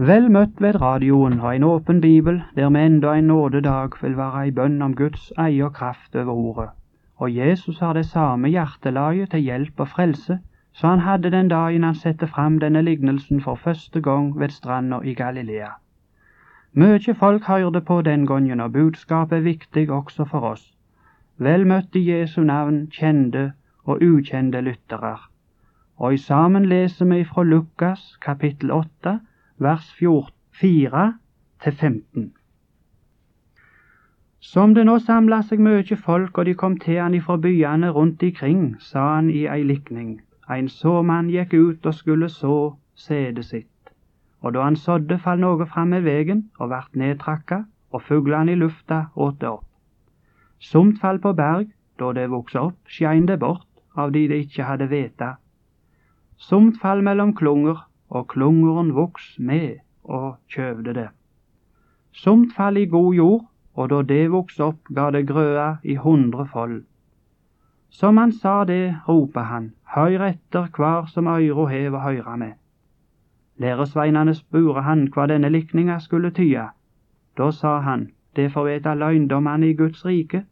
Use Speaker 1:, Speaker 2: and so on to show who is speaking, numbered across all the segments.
Speaker 1: Vel møtt ved radioen og en åpen bibel, der med enda en nådedag vil være i bønn om Guds eie og kraft over ordet. Og Jesus har det samme hjertelaget til hjelp og frelse så han hadde den dagen han sette fram denne lignelsen for første gang ved stranda i Galilea. Mykje folk hørte på den gangen, og budskapet er viktig også for oss. Vel møtt i Jesu navn, kjente og ukjente lyttere. Og i sammen leser vi fra Lukas kapittel 8 vers 4 til 15. Som det nå samla seg mye folk, og de kom til han ifra byene rundt ikring, sa han i ei likning. Ein såmann gikk ut og skulle så sædet sitt. Og da han sådde, fall noe fram med vegen og vart nedtrakka, og fuglene i lufta åt det opp. Somt fall på berg, da det vokste opp, skein det bort av de det ikke hadde veta. Somt fall mellom klunger, og klungeren voks med og kjøvde det. Somt fall i god jord, og da det voks opp, ga det grøa i hundre fold. Som han sa det, ropa han, høyr etter hver som øyro hev å høyra med. Læresveinane spurte han hva denne likninga skulle tya. Da sa han, det får veta løgndommane i Guds rike,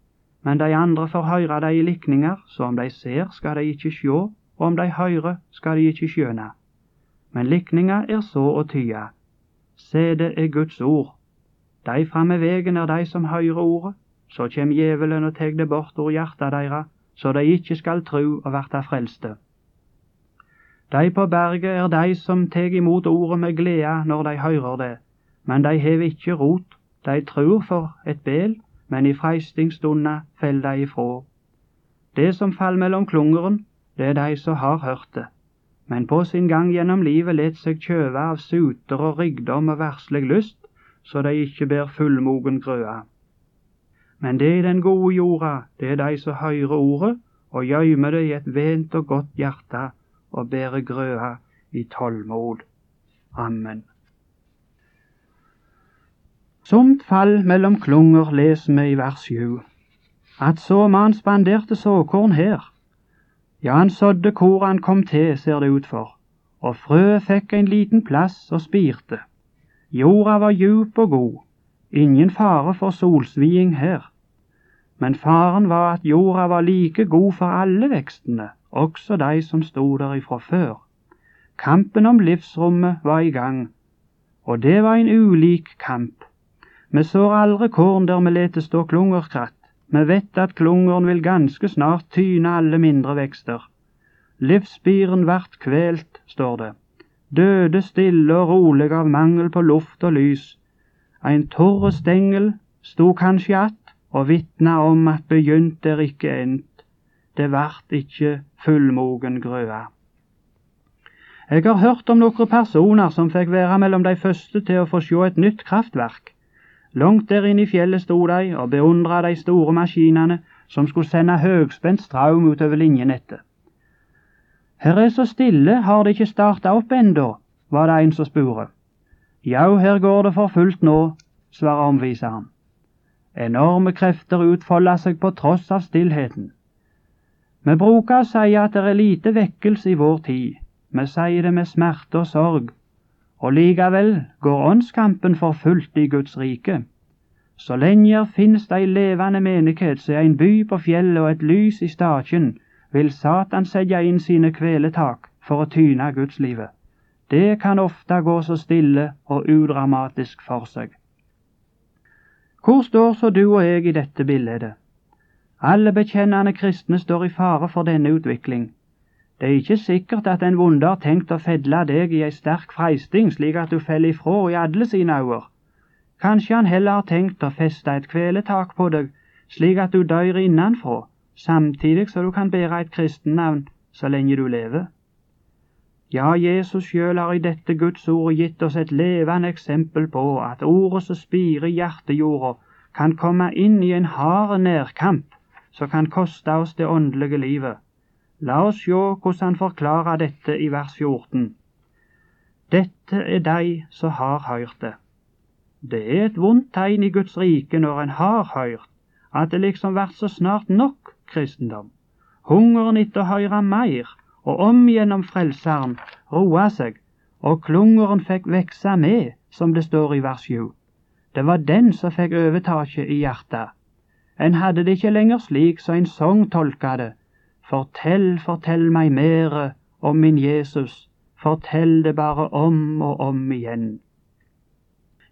Speaker 1: men de andre får høyre dei i likninger, så om de ser, skal de ikke sjå, og om de høyrer, skal de ikke skjøne. Men likninga er så å tya. Se, det er Guds ord. De framme vegen er de som høyrer ordet, så kjem djevelen og teg det bort ur hjarta deira, så de ikke skal tru og verta frelste. De på berget er de som teg imot ordet med glede når de høyrer det, men de hev ikke rot, de trur for et bel, men i freistingsstunda fell de ifrå. Det som fall mellom klungeren, det er de som har hørt det men på sin gang gjennom livet let seg kjøve av suter og rikdom og verslig lyst, så de ikke ber fullmogen grøa. Men det er den gode jorda, det er de som hører ordet og gjøymer det i et vent og godt hjerte og bærer grøa i tålmod. Amen. Somt fall mellom klunger leser vi i vers 7 At såmann spanderte såkorn her, ja, han sådde hvor han kom til, ser det ut for, og frøet fikk en liten plass og spirte. Jorda var djup og god, ingen fare for solsviing her. Men faren var at jorda var like god for alle vekstene, også de som stod der ifra før. Kampen om livsrommet var i gang, og det var en ulik kamp. Vi sår aldri korn der vi leter stå klungerkratt. Vi vet at klungeren vil ganske snart tyne alle mindre vekster. Livsspiren vart kvelt, står det. Døde stille og rolig av mangel på luft og lys. Ein torre stengel sto kanskje att og vitna om at begynt er ikke endt. Det vart ikke fullmogen grøa. Jeg har hørt om noen personer som fikk være mellom de første til å få se et nytt kraftverk. Langt der inne i fjellet sto de og beundra de store maskinene som skulle sende høgspent strøm utover linjenettet. Her er så stille, har det ikke starta opp ennå, var det en som spurte. Jau, her går det for fullt nå, svarer omviseren. Enorme krefter utfolder seg på tross av stillheten. Vi bruker å si at det er lite vekkelse i vår tid. Vi sier det med smerte og sorg, og likevel går åndskampen for fullt i Guds rike. Så lenge finnes det ei levende menighet som en by på fjellet og et lys i staken, vil Satan sette inn sine kveletak for å tyne gudslivet. Det kan ofte gå så stille og udramatisk for seg. Hvor står så du og jeg i dette bildet? Alle bekjennende kristne står i fare for denne utvikling. Det er ikke sikkert at den vonde har tenkt å fedle deg i ei sterk freisting slik at du faller ifrå i alle sine øyne. Kanskje han heller har tenkt å feste et kveletak på deg slik at du dør innenfra, samtidig så du kan bære et kristennavn så lenge du lever. Ja, Jesus sjøl har i dette Guds ord gitt oss et levende eksempel på at ordet som spirer i hjertejorda, kan komme inn i en hard nærkamp som kan koste oss det åndelige livet. La oss sjå hvordan han forklarer dette i vers 14. Dette er de som har hørt det. Det er et vondt tegn i Guds rike når en har hørt, at det liksom vert så snart nok kristendom. Hungeren etter å høre mer og om gjennom Frelseren roa seg, og klungeren fikk vekse med, som det står i vers 7. Det var den som fikk overtaket i hjertet. En hadde det ikke lenger slik som en sang tolka det. Fortell, fortell meg mere om min Jesus, fortell det bare om og om igjen.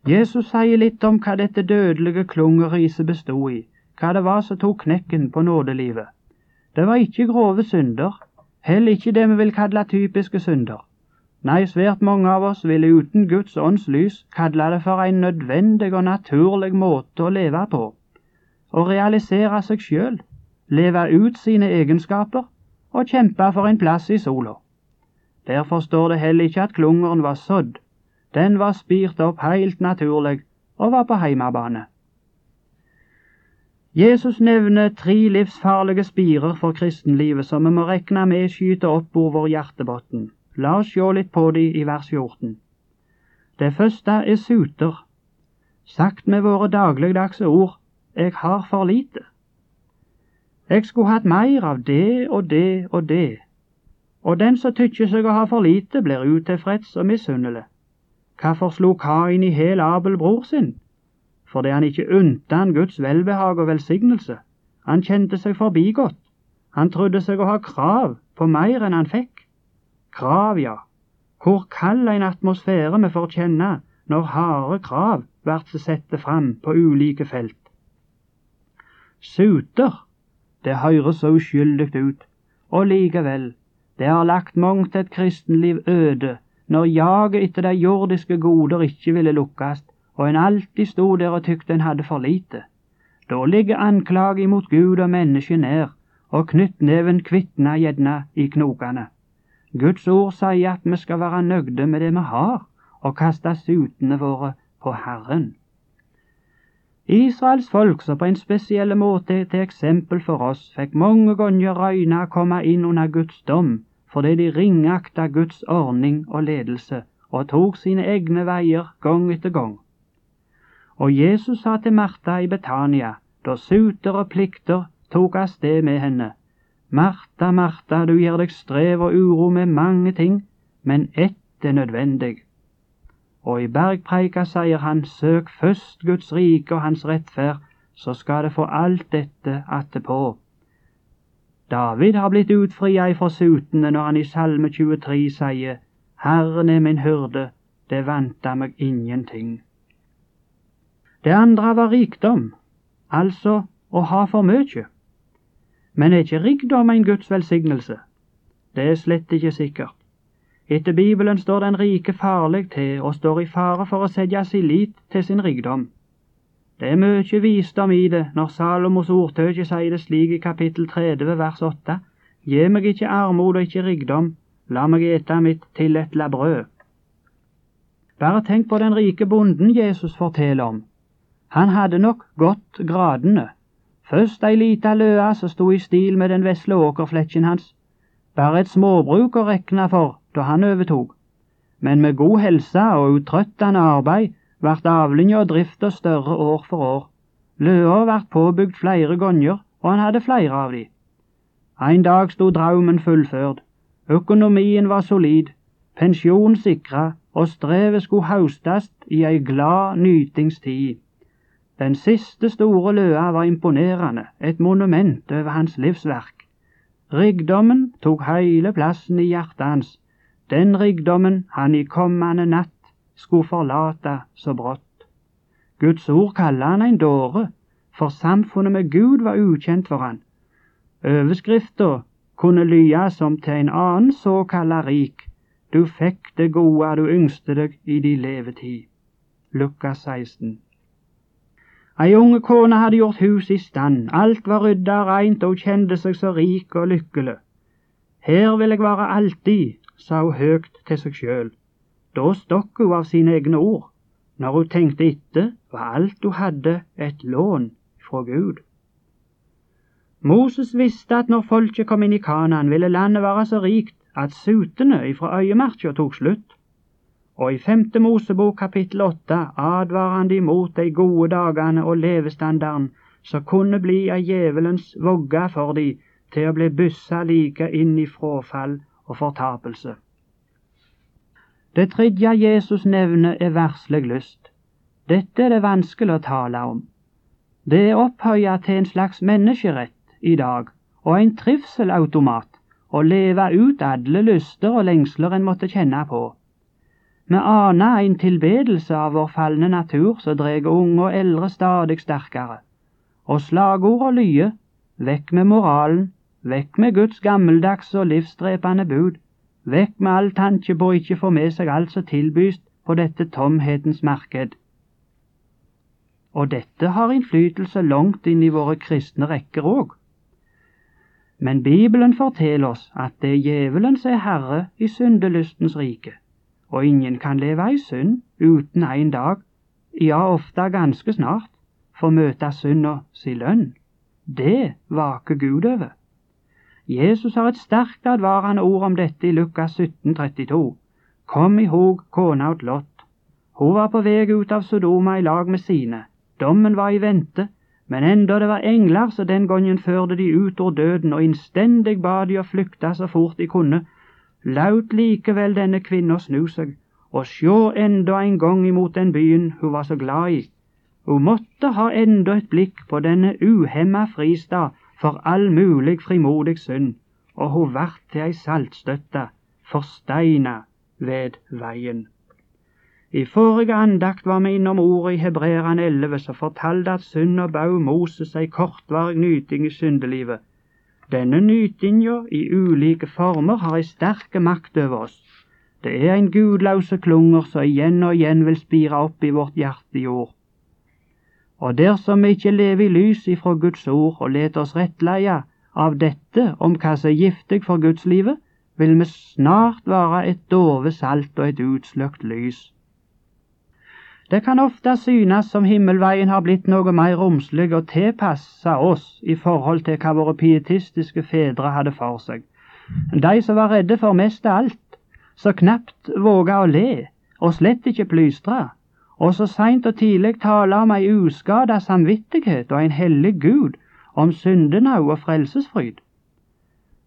Speaker 1: Jesus sier litt om hva dette dødelige klungeriset bestod i, hva det var som tok knekken på nådelivet. Det var ikke grove synder, heller ikke det vi vil kalle typiske synder. Nei, svært mange av oss ville uten Guds ånds lys kalle det for en nødvendig og naturlig måte å leve på. Å realisere seg sjøl, leve ut sine egenskaper og kjempe for en plass i sola. Derfor står det heller ikke at klungeren var sådd. Den var spirt opp heilt naturlig og var på heimebane. Jesus nevner tre livsfarlige spirer for kristenlivet som vi må regne med skyter opp over hjertebotn. La oss se litt på de i vers 14. Det første er suter. Sagt med våre dagligdagse ord jeg har for lite. Jeg skulle hatt mer av det og det og det. Og den som tykker seg å ha for lite, blir utilfreds og misunnelig. Hvorfor slo Kain i hæl Abel bror sin? fordi han ikke unte han Guds velbehag og velsignelse. Han kjente seg forbigått. Han trodde seg å ha krav på mer enn han fikk. Krav, ja. Hvor kald en atmosfære vi får kjenne når harde krav blir satt fram på ulike felt. Suter, det høres så uskyldig ut, og likevel, det har lagt mangt et kristenliv øde når jaget etter de jordiske goder ikke ville lukkes, og en alltid sto der og tykte en hadde for lite. Da ligger anklage imot Gud og mennesket nær, og knyttneven kvitna gjerne i knokene. Guds ord sier at vi skal være nøgde med det vi har, og kaste sutene våre på Herren. Israels folk, som på en spesiell måte er til eksempel for oss, fikk mange ganger røyne komme inn under Guds dom fordi de ringakta Guds ordning og ledelse og tok sine egne veier gang etter gang. Og Jesus sa til Martha i Betania, da suter og plikter tok av sted med henne, Martha, Martha, du gir deg strev og uro med mange ting, men ett er nødvendig. Og i bergpreika sier han, søk først Guds rike og hans rettferd, så skal det få alt dette attepå. David har blitt utfria ifra sutene når han i Salme 23 sier, Herren er min hyrde, det vanta meg ingenting. Det andre var rikdom, altså å ha for mye. Men er ikke rikdom en Guds velsignelse? Det er slett ikke sikkert. Etter Bibelen står den rike farlig til og står i fare for å sette sin lit til sin rikdom. Det er mye visdom i det når Salomos ordtøke sier det slik i kapittel 30 vers 8. Gi meg ikke armod og ikke rikdom, la meg ete mitt tilletla brød. Bare tenk på den rike bonden Jesus forteller om. Han hadde nok gått gradene. Først ei lita løa som sto i stil med den vesle åkerflekken hans. Bare et småbruk å rekne for da han overtok. Men med god helse og utrøttende arbeid ble avlinga og drifta større år for år. Løa ble påbygd flere ganger, og han hadde flere av de. En dag sto draumen fullført. Økonomien var solid, pensjon sikra, og strevet skulle haustast i ei glad nytingstid. Den siste store løa var imponerende, et monument over hans livsverk. Rikdommen tok hele plassen i hjertet hans, den rikdommen han i kommende natt skulle forlate så brått. Guds ord kaller han en dåre, for samfunnet med Gud var ukjent for han. Overskrifta kunne lya som til en annen såkalla rik, du fikk det gode du yngste deg i din levetid. Lukas 16. Ei unge kone hadde gjort huset i stand, alt var rydda reint, og hun kjente seg så rik og lykkelig. Her vil jeg være alltid, sa hun høgt til seg sjøl. Da stokk hun av sine egne ord. Når hun tenkte etter, var alt hun hadde, et lån fra Gud. Moses visste at når folket kom inn i Kanaan, ville landet være så rikt at sutene ifra øyemarka tok slutt. Og i femte Mosebok kapittel åtte advarer han de mot de gode dagene og levestandarden som kunne bli av djevelens vogge for de til å bli byssa like inn i frafall og fortapelse. Det tredje Jesus nevner, er verslig lyst. Dette er det vanskelig å tale om. Det er opphøya til en slags menneskerett i dag, og en trivselautomat å leve ut alle lyster og lengsler en måtte kjenne på. Vi aner en tilbedelse av vår falne natur som drar unge og eldre stadig sterkere, og slagorda lyder vekk med moralen, vekk med Guds gammeldagse og livsdrepende bud, vekk med all tanke på å ikke få med seg alt som tilbys på dette tomhetens marked. Og dette har innflytelse langt inn i våre kristne rekker òg. Men Bibelen forteller oss at det er djevelen som er herre i syndelystens rike, og ingen kan leve i synd uten en dag, ja ofte ganske snart, få møte synda si lønn. Det vaker Gud over. Jesus har et sterkt advarende ord om dette i Lukas 17, 32. Kom i hog kona til Lot. Hun var på vei ut av Sodoma i lag med sine. Dommen var i vente, men enda det var engler så den gangen førte de ut ur døden, og innstendig ba de å flykte så fort de kunne, laut likevel denne kvinna snu seg og sjå enda en gang imot den byen hun var så glad i. Hun måtte ha enda et blikk på denne uhemma fristad for all mulig frimodig synd, og hun vart til ei saltstøtte, forsteina ved veien. I forrige andakt var vi innom ordet i Hebreerne 11 som fortalte at synda bau Moses ei kortvarig nyting i syndelivet. Denne nytinga i ulike former har ei sterk makt over oss. Det er en gudløse klunger som igjen og igjen vil spire opp i vårt hjerte jord. Og dersom vi ikke lever i lys ifra Guds ord og let oss rettleie av dette om hva som er giftig for gudslivet, vil vi snart være et dove salt og et utsløkt lys. Det kan ofte synes som himmelveien har blitt noe mer romslig og tilpassa oss i forhold til hva våre pietistiske fedre hadde for seg. De som var redde for mest av alt, så knapt våga å le, og slett ikke plystre, og så seint og tidlig tale om ei uskada samvittighet og en hellig Gud, om syndenau og frelsesfryd.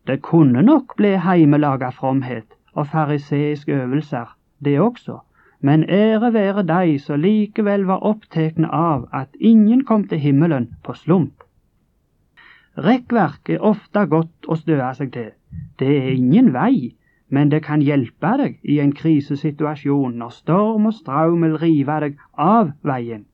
Speaker 1: Det kunne nok bli heimelaga fromhet og fariseiske øvelser, det også men ære være dei som likevel var opptekne av at ingen kom til himmelen på slump. Rekkverk er ofte godt å støe seg til. Det er ingen vei, men det kan hjelpe deg i en krisesituasjon når storm og straum vil rive deg av veien.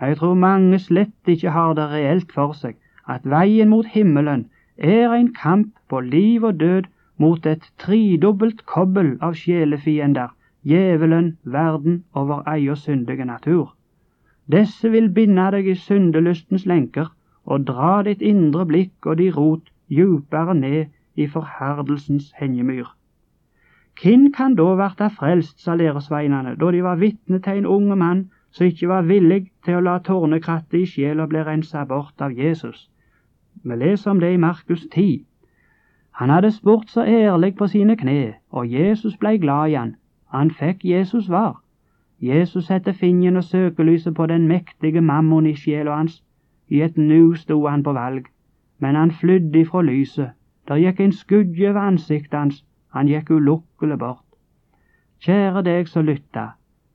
Speaker 1: Jeg tror mange slett ikke har det reelt for seg at veien mot himmelen er en kamp på liv og død mot et tredobbelt kobbel av sjelefiender djevelen, verden og vår egen syndige natur. Disse vil binde deg i syndelystens lenker og dra ditt indre blikk og di rot djupere ned i forherdelsens hengemyr. Hvem kan da verta frelst, sa læresveinene, da de var vitne til en unge mann som ikke var villig til å la tårnekrattet i sjela bli rensa bort av Jesus. Vi leser om det i Markus 10. Han hadde spurt så ærlig på sine kne, og Jesus blei glad i han, han fikk Jesus svar. Jesus satte fingeren og søkelyset på den mektige mammon i sjela hans. I et nu sto han på valg, men han flydde ifra lyset. Der gikk en skugge over ansiktet hans, han gikk ulukkelig bort. Kjære deg som lytta,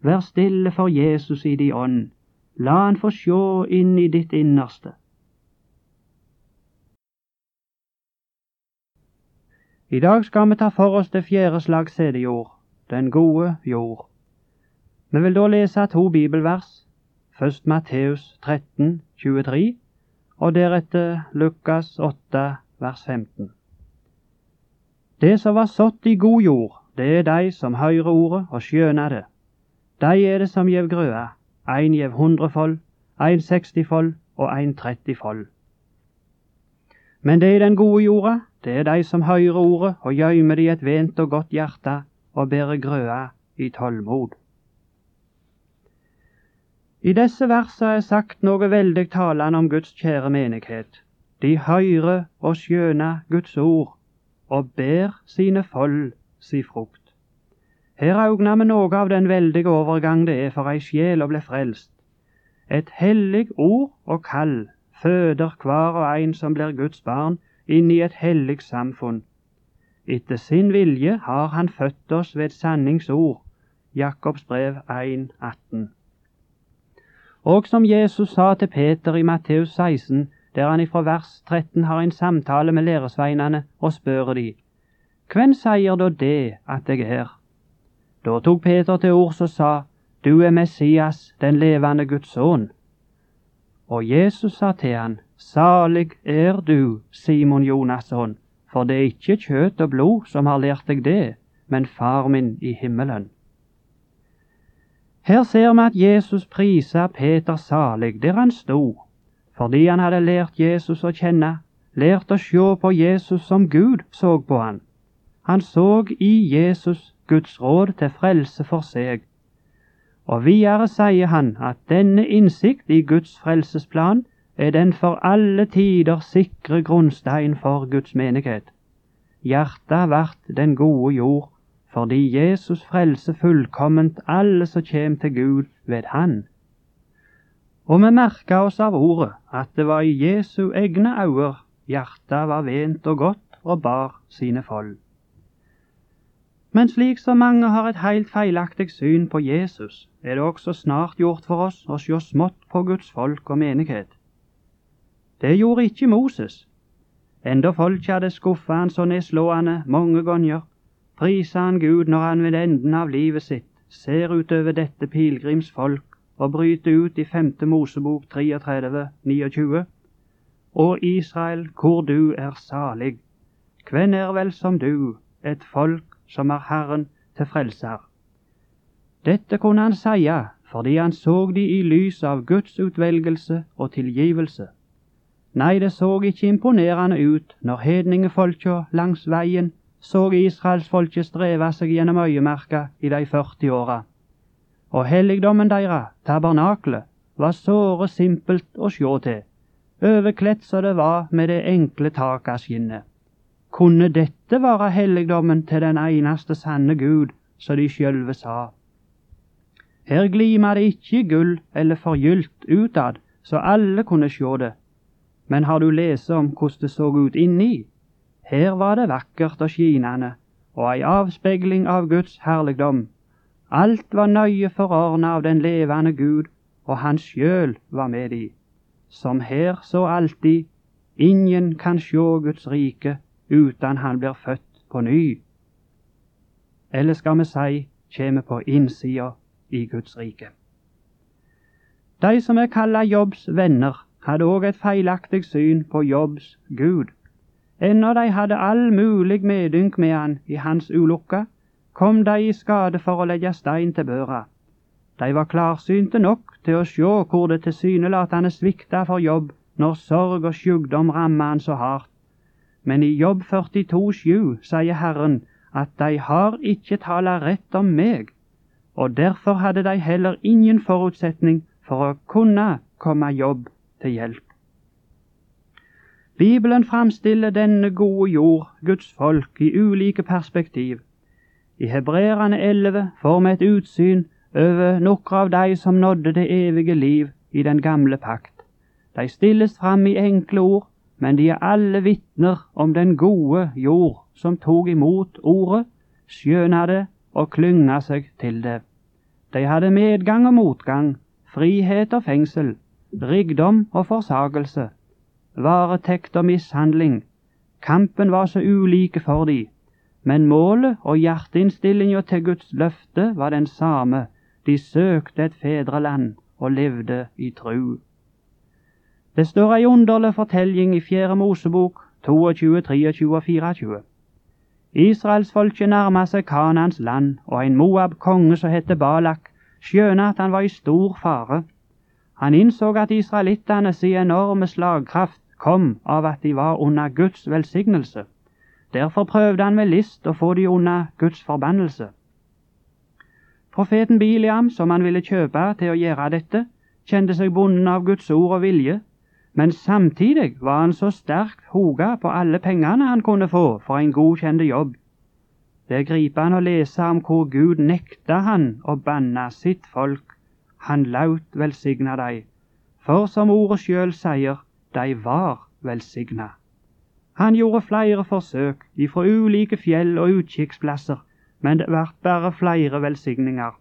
Speaker 1: vær stille for Jesus i di ånd. La han få sjå inn i ditt innerste. I dag skal vi ta for oss det fjerde slags sædejord den gode jord. Vi vil da lese to bibelvers, først Matteus 13, 23, og deretter Lukas 8, vers 15. Det som var sådd i god jord, det er de som hører ordet og skjønner det. De er det som gjev grøa, ein gjev hundrefold, ein sekstifold og ein trettifold. Men det er den gode jorda, det er de som hører ordet og gjøymer det i et vent og godt hjerte, og bærer grøa i tålmod. I disse versa er sagt noe veldig talende om Guds kjære menighet. De høyrer og skjønner Guds ord og ber sine fold si frukt. Her augner vi noe av den veldige overgang det er for ei sjel å bli frelst. Et hellig ord og kall føder hver og en som blir Guds barn, inn i et hellig samfunn etter sin vilje har Han født oss ved sanningsord, Jakobs brev 1,18. Og som Jesus sa til Peter i Matteus 16, der han ifra vers 13 har en samtale med læresveinene og spør de, Hvem sier da det at jeg er? Da tok Peter til ords og sa, Du er Messias, den levende Guds sønn. Og Jesus sa til han, Salig er du, Simon Jonasson, for det er ikke kjøtt og blod som har lært deg det, men Far min i himmelen. Her ser vi at Jesus priser Peter salig der han sto, fordi han hadde lært Jesus å kjenne, lært å se på Jesus som Gud så på han. Han så i Jesus Guds råd til frelse for seg. Og videre sier han at denne innsikt i Guds frelsesplan er den for alle tider sikre grunnstein for Guds menighet. Hjertet vart den gode jord, fordi Jesus frelser fullkomment alle som kjem til Gud ved Han. Og vi merka oss av ordet at det var i Jesu egne øyne hjertet var vent og godt og bar sine fold. Men slik som mange har et helt feilaktig syn på Jesus, er det også snart gjort for oss å se smått på Guds folk og menighet. Det gjorde ikke Moses. Enda folk hadde skuffa han så nedslående mange ganger, prisa han Gud når han ved enden av livet sitt ser utover dette pilegrimsfolk og bryter ut i 5. Mosebok 33, 29. Og Israel, hvor du er salig, hvem er vel som du, et folk som er Herren til frelser. Dette kunne han seie fordi han så de i lys av Guds utvelgelse og tilgivelse. Nei, det så ikke imponerende ut når hedningefolka langs veien så israelsfolket streve seg gjennom øyemerka i de 40 åra. Og helligdommen deira, tabernaklet, var såre simpelt å sjå til, overkledt så det var med det enkle taket av skinnet. Kunne dette være helligdommen til den eneste sanne Gud, som de sjølve sa? Her glima det ikke gull eller forgylt utad, så alle kunne sjå det, men har du lest om hvordan det så ut inni? Her var det vakkert og skinende, og ei avspeiling av Guds herligdom. Alt var nøye forordna av den levende Gud, og Han sjøl var med de. Som her så alltid, ingen kan sjå Guds rike uten han blir født på ny. Eller skal vi si kjem på innsida i Guds rike. De som er kalla Jobbs venner, hadde òg et feilaktig syn på Jobbs Gud. Ennå de hadde all mulig medynk med han i hans ulykke, kom de i skade for å legge stein til børa. De var klarsynte nok til å sjå hvor det tilsynelatende svikta for Jobb når sorg og sjukdom ramma han så hardt. Men i Jobb 42,7 sier Herren at de har ikke tala rett om meg, og derfor hadde de heller ingen forutsetning for å kunne komme Jobb til hjelp. Bibelen framstiller denne gode jord, Guds folk, i ulike perspektiv. I Hebreerne 11 får vi et utsyn over noen av de som nådde det evige liv i den gamle pakt. De stilles fram i enkle ord, men de er alle vitner om den gode jord som tok imot ordet, skjøna det og klynga seg til det. De hadde medgang og motgang, frihet og fengsel, rikdom og forsagelse, varetekt og mishandling. Kampen var så ulike for de, men målet og hjerteinnstillinga til Guds løfte var den samme. De søkte et fedreland og levde i tru. Det står ei underlig fortelling i Fjerde Mosebok 22, 23 og 24. Israelsfolket nærma seg Kanans land, og en Moab-konge som het Balak, skjønte at han var i stor fare. Han innså at israelittene sin enorme slagkraft kom av at de var under Guds velsignelse. Derfor prøvde han med list å få de unna Guds forbannelse. Profeten Biliam, som han ville kjøpe til å gjøre dette, kjente seg bonden av Guds ord og vilje, men samtidig var han så sterkt hoga på alle pengene han kunne få for en godkjent jobb. Det er gripende å lese om hvor Gud nekta han å banne sitt folk han laut velsigna dei, for som ordet sjøl sier, dei var velsigna. Han gjorde flere forsøk ifra ulike fjell og utkikksplasser, men det vart bare flere velsigninger.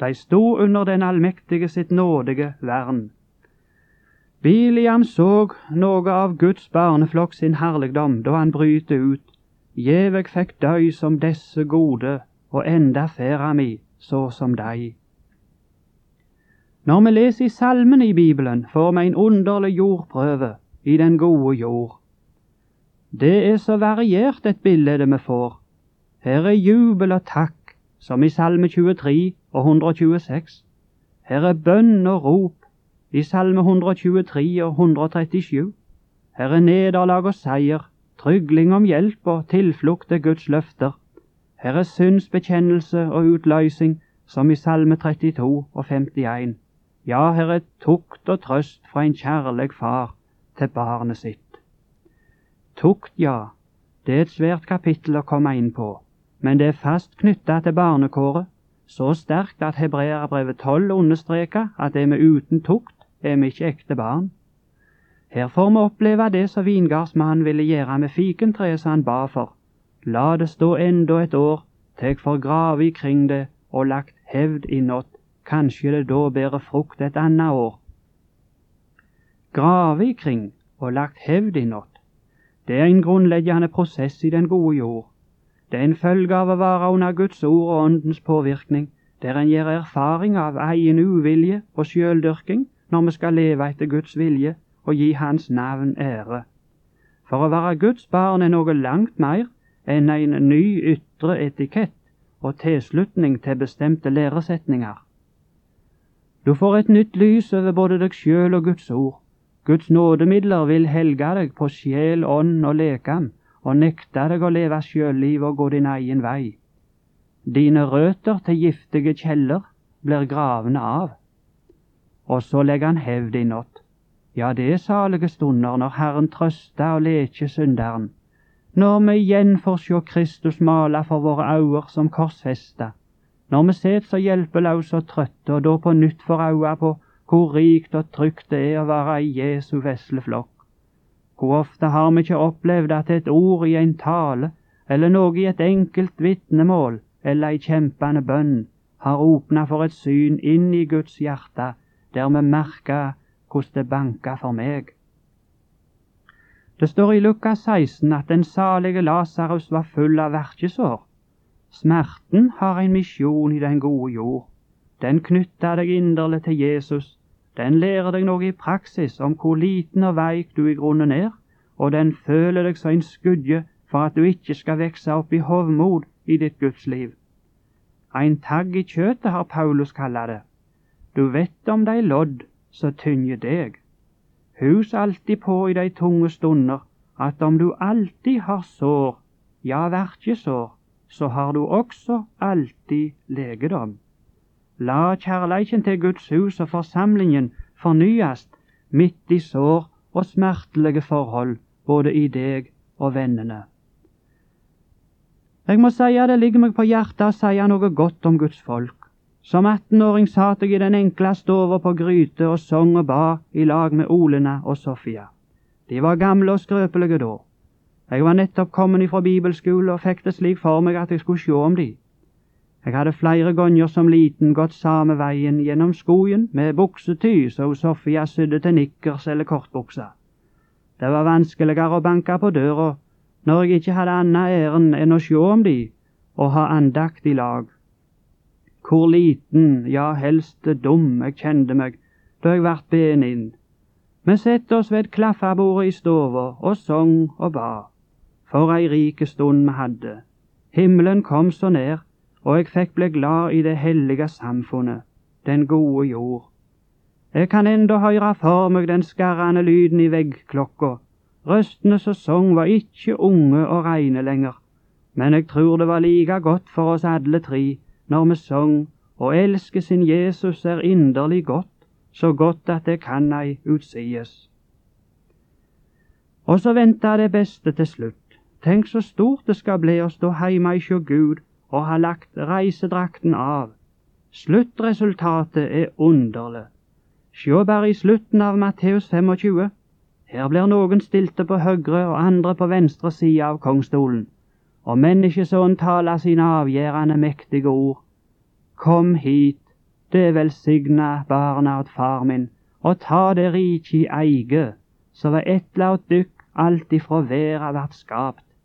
Speaker 1: De sto under den allmektige sitt nådige vern. Biliam så noe av Guds barneflokk sin herligdom da han bryter ut. Gjeveg fikk døy som desse gode, og enda færa mi så som dei. Når vi leser i salmene i Bibelen, får vi en underlig jordprøve i den gode jord. Det er så variert et bilde vi får. Her er jubel og takk, som i Salme 23 og 126. Her er bønn og rop i Salme 123 og 137. Her er nederlag og seier, trygling om hjelp og tilflukt til Guds løfter. Her er syndsbekjennelse og utløysing, som i Salme 32 og 51. Ja, her er tukt og trøst fra en kjærlig far til barnet sitt. Tukt, ja, det er et svært kapittel å komme inn på, men det er fast knytta til barnekåret, så sterkt at Hebreerbrevet 12 understreker at er vi uten tukt, er vi ikke ekte barn. Her får vi oppleve det som vingardsmannen ville gjøre med fikentreet som han ba for. La det stå enda et år, tek for grave ikring det og lagt hevd innåt, kanskje det da bærer frukt et annet år. Grave ikring og lagt hevd innåt, det er en grunnleggende prosess i den gode jord. Det er en følge av å være under Guds ord og Åndens påvirkning, der en gjør erfaring av egen uvilje og sjøldyrking når vi skal leve etter Guds vilje og gi Hans navn ære. For å være Guds barn er noe langt mer enn en ny ytre etikett og tilslutning til bestemte læresetninger. Du får et nytt lys over både deg sjøl og Guds ord. Guds nådemidler vil helge deg på sjel, ånd og lekam, og nekte deg å leve sjølliv og gå din egen vei. Dine røtter til giftige kjeller blir gravne av. Og så legger han hevd innåt. Ja, det er salige stunder når Herren trøster og leker synderen. Når vi igjen får sjå Kristus mala for våre øyne som korsfesta. Når vi set så hjelpeløse og trøtte, og da på nytt får auga på hvor rikt og trygt det er å være i Jesu vesle flokk. Hvor ofte har vi ikke opplevd at et ord i en tale, eller noe i et enkelt vitnemål, eller ei kjempende bønn, har åpna for et syn inn i Guds hjerte, der vi merker hvordan det banka for meg. Det står i Lukas 16 at den salige Lasarus var full av verkesår. Smerten har en misjon i den gode jord. Den knytter deg inderlig til Jesus. Den lærer deg noe i praksis om hvor liten og veik du i grunnen er, og den føler deg som en skudje for at du ikke skal vokse opp i hovmod i ditt gudsliv. Ein tagg i kjøtet har Paulus kalla det. Du vet om de lodd som tynger deg. Hus alltid på i de tunge stunder at om du alltid har sår, ja, verkesår, så har du også alltid legedom. La kjærleiken til Guds hus og forsamlingen fornyast midt i sår og smertelige forhold, både i deg og vennene. Jeg må si at det ligger meg på hjertet å si noe godt om Guds folk. Som 18-åring satt jeg i den enkle stova på Gryte og sang og ba i lag med Olena og Sofia. De var gamle og skrøpelige da. Jeg var nettopp kommet ifra bibelskole og fikk det slik for meg at jeg skulle sjå om de. Jeg hadde flere ganger som liten gått samme veien gjennom skogen med buksety og Sofia sydde til nikkers eller kortbuksa. Det var vanskeligere å banke på døra når jeg ikke hadde annet ærend enn å sjå om de og ha andakt i lag. Hvor liten, ja helst dum, jeg kjente meg da jeg vart ben inn. Vi sette oss ved klaffabordet i stova og sang og ba. For ei rike stund vi hadde. Himmelen kom så nær, og jeg fikk bli glad i det hellige samfunnet, den gode jord. Jeg kan enda høre for meg den skarrende lyden i veggklokka. Røstene som sang var ikke unge og reine lenger, men jeg tror det var like godt for oss alle tre når vi sang og elske sin Jesus er inderlig godt, så godt at det kan ei utsies. Og så venta det beste til slutt. Tenk så stort det skal bli å stå heime hjå Gud og har lagt reisedrakten av. Sluttresultatet er underlig. Sjå bare i slutten av Matteus 25. Her blir noen stilte på høyre og andre på venstre side av kongstolen og menneskesønnen taler sine avgjørende mektige ord. Kom hit, det velsigna barna åt far min, og ta det riket i eige, så ved etla åt dykk alt ifra verda vart skapt,